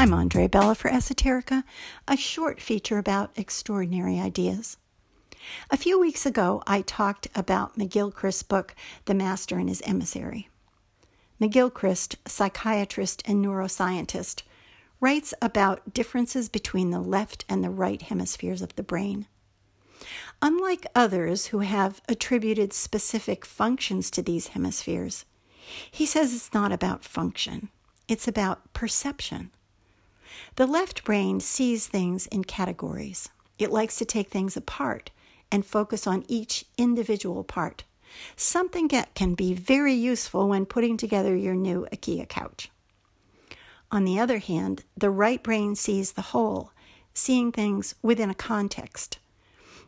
I'm Andrea Bella for Esoterica, a short feature about extraordinary ideas. A few weeks ago, I talked about McGilchrist's book, The Master and His Emissary. McGilchrist, psychiatrist and neuroscientist, writes about differences between the left and the right hemispheres of the brain. Unlike others who have attributed specific functions to these hemispheres, he says it's not about function, it's about perception. The left brain sees things in categories. It likes to take things apart and focus on each individual part, something that can be very useful when putting together your new IKEA couch. On the other hand, the right brain sees the whole, seeing things within a context.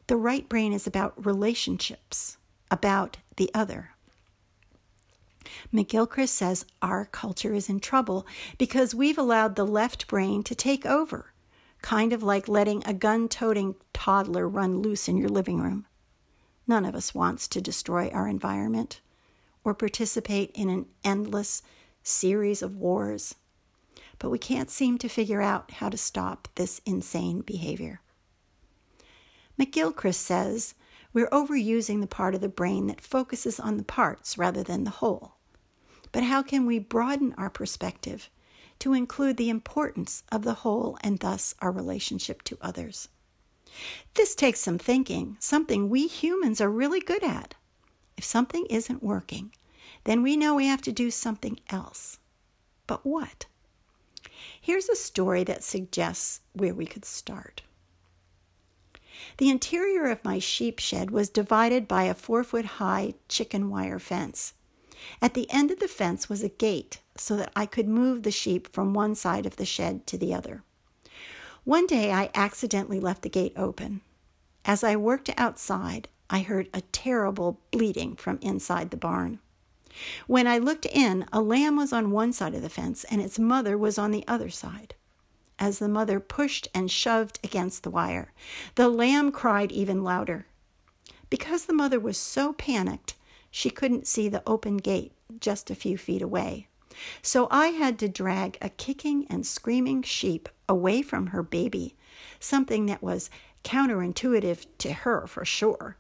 The right brain is about relationships, about the other. McGilchrist says our culture is in trouble because we've allowed the left brain to take over, kind of like letting a gun toting toddler run loose in your living room. None of us wants to destroy our environment or participate in an endless series of wars, but we can't seem to figure out how to stop this insane behavior. McGilchrist says we're overusing the part of the brain that focuses on the parts rather than the whole. But how can we broaden our perspective to include the importance of the whole and thus our relationship to others? This takes some thinking, something we humans are really good at. If something isn't working, then we know we have to do something else. But what? Here's a story that suggests where we could start. The interior of my sheep shed was divided by a four foot high chicken wire fence. At the end of the fence was a gate so that I could move the sheep from one side of the shed to the other. One day I accidentally left the gate open. As I worked outside, I heard a terrible bleating from inside the barn. When I looked in, a lamb was on one side of the fence and its mother was on the other side. As the mother pushed and shoved against the wire, the lamb cried even louder. Because the mother was so panicked, she couldn't see the open gate just a few feet away. So I had to drag a kicking and screaming sheep away from her baby, something that was counterintuitive to her for sure,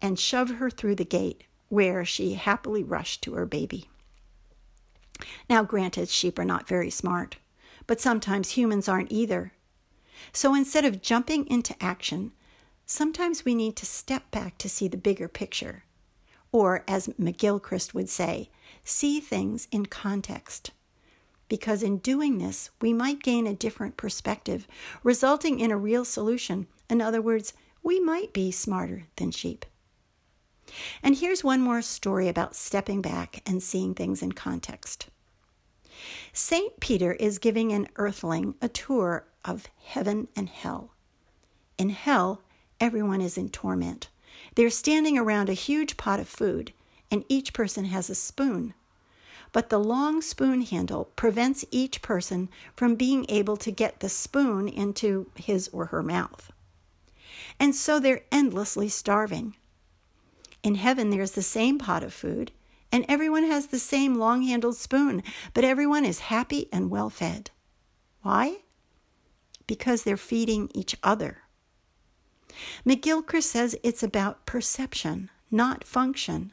and shove her through the gate, where she happily rushed to her baby. Now, granted, sheep are not very smart, but sometimes humans aren't either. So instead of jumping into action, sometimes we need to step back to see the bigger picture or as McGilchrist would say, see things in context. Because in doing this, we might gain a different perspective, resulting in a real solution. In other words, we might be smarter than sheep. And here's one more story about stepping back and seeing things in context. St. Peter is giving an earthling a tour of heaven and hell. In hell, everyone is in torment. They're standing around a huge pot of food, and each person has a spoon. But the long spoon handle prevents each person from being able to get the spoon into his or her mouth. And so they're endlessly starving. In heaven, there's the same pot of food, and everyone has the same long handled spoon, but everyone is happy and well fed. Why? Because they're feeding each other. McGilchrist says it's about perception, not function,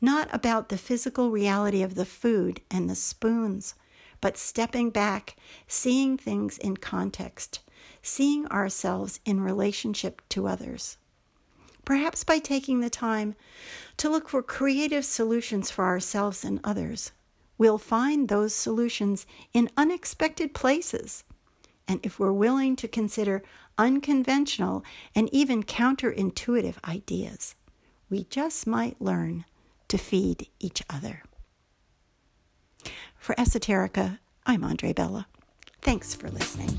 not about the physical reality of the food and the spoons, but stepping back, seeing things in context, seeing ourselves in relationship to others. Perhaps by taking the time to look for creative solutions for ourselves and others, we'll find those solutions in unexpected places. And if we're willing to consider unconventional, and even counterintuitive ideas. We just might learn to feed each other. For Esoterica, I'm Andre Bella. Thanks for listening.